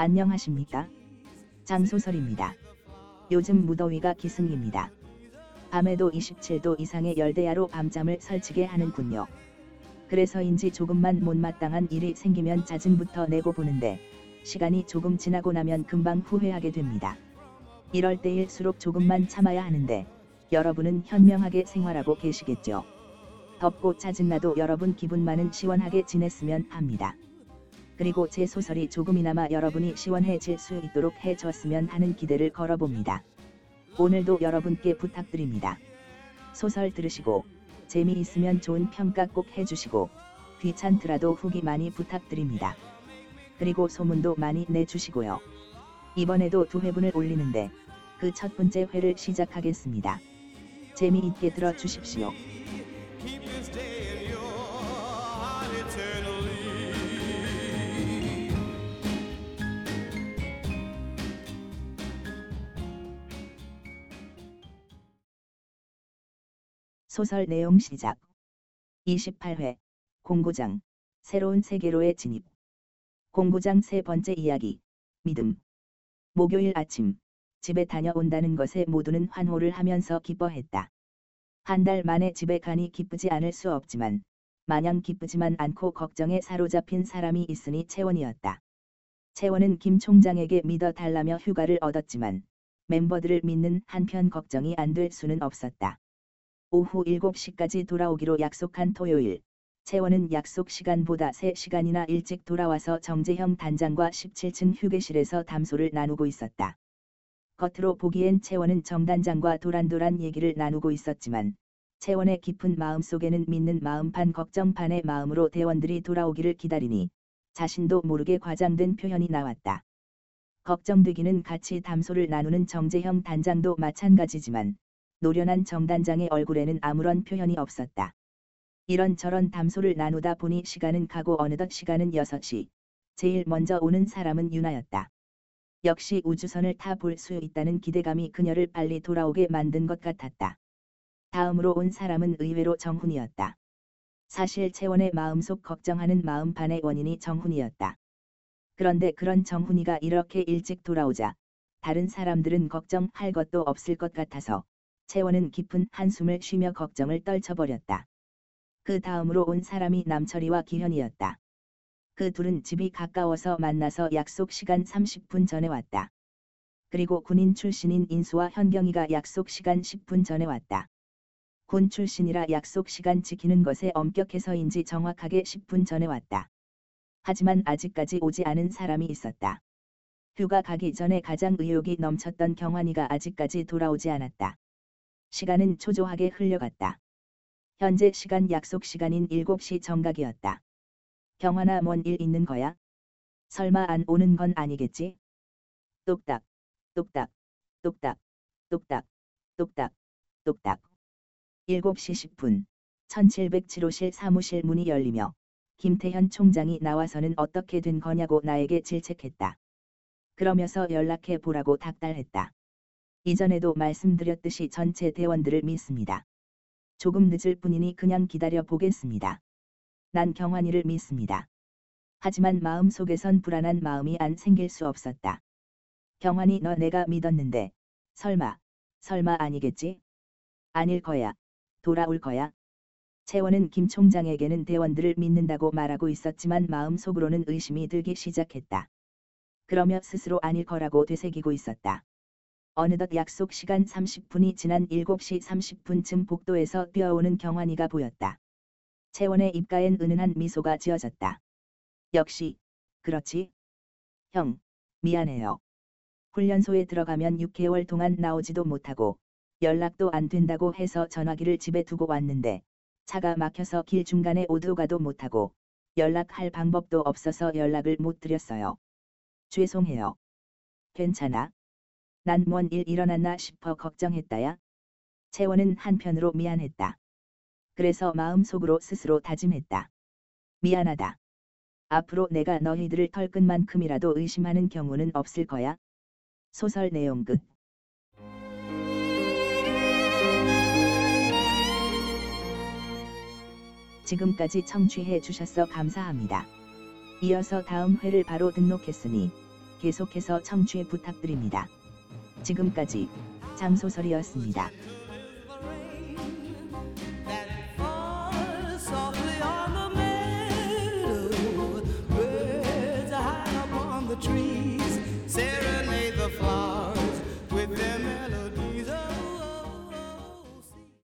안녕하십니까? 장소설입니다. 요즘 무더위가 기승입니다. 밤에도 27도 이상의 열대야로 밤잠을 설치게 하는군요. 그래서인지 조금만 못마땅한 일이 생기면 짜증부터 내고 보는데 시간이 조금 지나고 나면 금방 후회하게 됩니다. 이럴 때일수록 조금만 참아야 하는데 여러분은 현명하게 생활하고 계시겠죠. 덥고 짜증나도 여러분 기분만은 시원하게 지냈으면 합니다. 그리고 제 소설이 조금이나마 여러분이 시원해질 수 있도록 해줬으면 하는 기대를 걸어봅니다. 오늘도 여러분께 부탁드립니다. 소설 들으시고 재미있으면 좋은 평가 꼭 해주시고 귀찮더라도 후기 많이 부탁드립니다. 그리고 소문도 많이 내주시고요. 이번에도 두 회분을 올리는데 그 첫 번째 회를 시작하겠습니다. 재미있게 들어주십시오. 소설 내용 시작. 28회 공구장 새로운 세계로의 진입. 공구장 세 번째 이야기 믿음. 목요일 아침 집에 다녀온다는 것에 모두는 환호를 하면서 기뻐했다. 한 달 만에 집에 가니 기쁘지 않을 수 없지만 마냥 기쁘지만 않고 걱정에 사로잡힌 사람이 있으니 채원이었다. 채원은 김 총장에게 믿어 달라며 휴가를 얻었지만 멤버들을 믿는 한편 걱정이 안 될 수는 없었다. 오후 7시까지 돌아오기로 약속한 토요일, 채원은 약속 시간보다 3시간이나 일찍 돌아와서 정재형 단장과 17층 휴게실에서 담소를 나누고 있었다. 겉으로 보기엔 채원은 정 단장과 도란도란 얘기를 나누고 있었지만, 채원의 깊은 마음속에는 믿는 마음 반 걱정 반의 마음으로 대원들이 돌아오기를 기다리니, 자신도 모르게 과장된 표현이 나왔다. 걱정되기는 같이 담소를 나누는 정재형 단장도 마찬가지지만, 노련한 정단장의 얼굴에는 아무런 표현이 없었다. 이런저런 담소를 나누다 보니 시간은 가고 어느덧 시간은 6시. 제일 먼저 오는 사람은 유나였다. 역시 우주선을 타 볼 수 있다는 기대감이 그녀를 빨리 돌아오게 만든 것 같았다. 다음으로 온 사람은 의외로 정훈이었다. 사실 채원의 마음속 걱정하는 마음 반의 원인이 정훈이었다. 그런데 그런 정훈이가 이렇게 일찍 돌아오자 다른 사람들은 걱정할 것도 없을 것 같아서 채원은 깊은 한숨을 쉬며 걱정을 떨쳐버렸다. 그 다음으로 온 사람이 남철이와 기현이었다. 그 둘은 집이 가까워서 만나서 약속 시간 30분 전에 왔다. 그리고 군인 출신인 인수와 현경이가 약속 시간 10분 전에 왔다. 군 출신이라 약속 시간 지키는 것에 엄격해서인지 정확하게 10분 전에 왔다. 하지만 아직까지 오지 않은 사람이 있었다. 휴가 가기 전에 가장 의욕이 넘쳤던 경환이가 아직까지 돌아오지 않았다. 시간은 초조하게 흘려갔다. 현재 시간 약속 시간인 7시 정각이었다. 경환아 뭔일 있는 거야? 설마 안 오는 건 아니겠지? 똑딱, 똑딱, 똑딱, 똑딱, 똑딱, 똑딱. 7시 10분, 1707호실 사무실 문이 열리며 김태현 총장이 나와서는 어떻게 된 거냐고 나에게 질책했다. 그러면서 연락해 보라고 닥달했다. 이전에도 말씀드렸듯이 전체 대원들을 믿습니다. 조금 늦을 뿐이니 그냥 기다려 보겠습니다. 난 경환이를 믿습니다. 하지만 마음속에선 불안한 마음이 안 생길 수 없었다. 경환이 너 내가 믿었는데 설마 설마 아니겠지? 아닐 거야. 돌아올 거야. 채원은 김 총장에게는 대원들을 믿는다고 말하고 있었지만 마음속으로는 의심이 들기 시작했다. 그러며 스스로 아닐 거라고 되새기고 있었다. 어느덧 약속 시간 30분이 지난 7시 30분쯤 복도에서 뛰어오는 경환이가 보였다. 채원의 입가엔 은은한 미소가 지어졌다. 역시, 그렇지. 형, 미안해요. 훈련소에 들어가면 6개월 동안 나오지도 못하고, 연락도 안 된다고 해서 전화기를 집에 두고 왔는데, 차가 막혀서 길 중간에 오도가도 못하고, 연락할 방법도 없어서 연락을 못 드렸어요. 죄송해요. 괜찮아. 난 뭔 일 일어났나 싶어 걱정했다야. 채원은 한편으로 미안했다. 그래서 마음속으로 스스로 다짐했다. 미안하다. 앞으로 내가 너희들을 털끝만큼이라도 의심하는 경우는 없을 거야. 소설 내용 끝. 지금까지 청취해 주셔서 감사합니다. 이어서 다음 회를 바로 등록했으니 계속해서 청취 부탁드립니다. 지금까지 장소설이었습니다.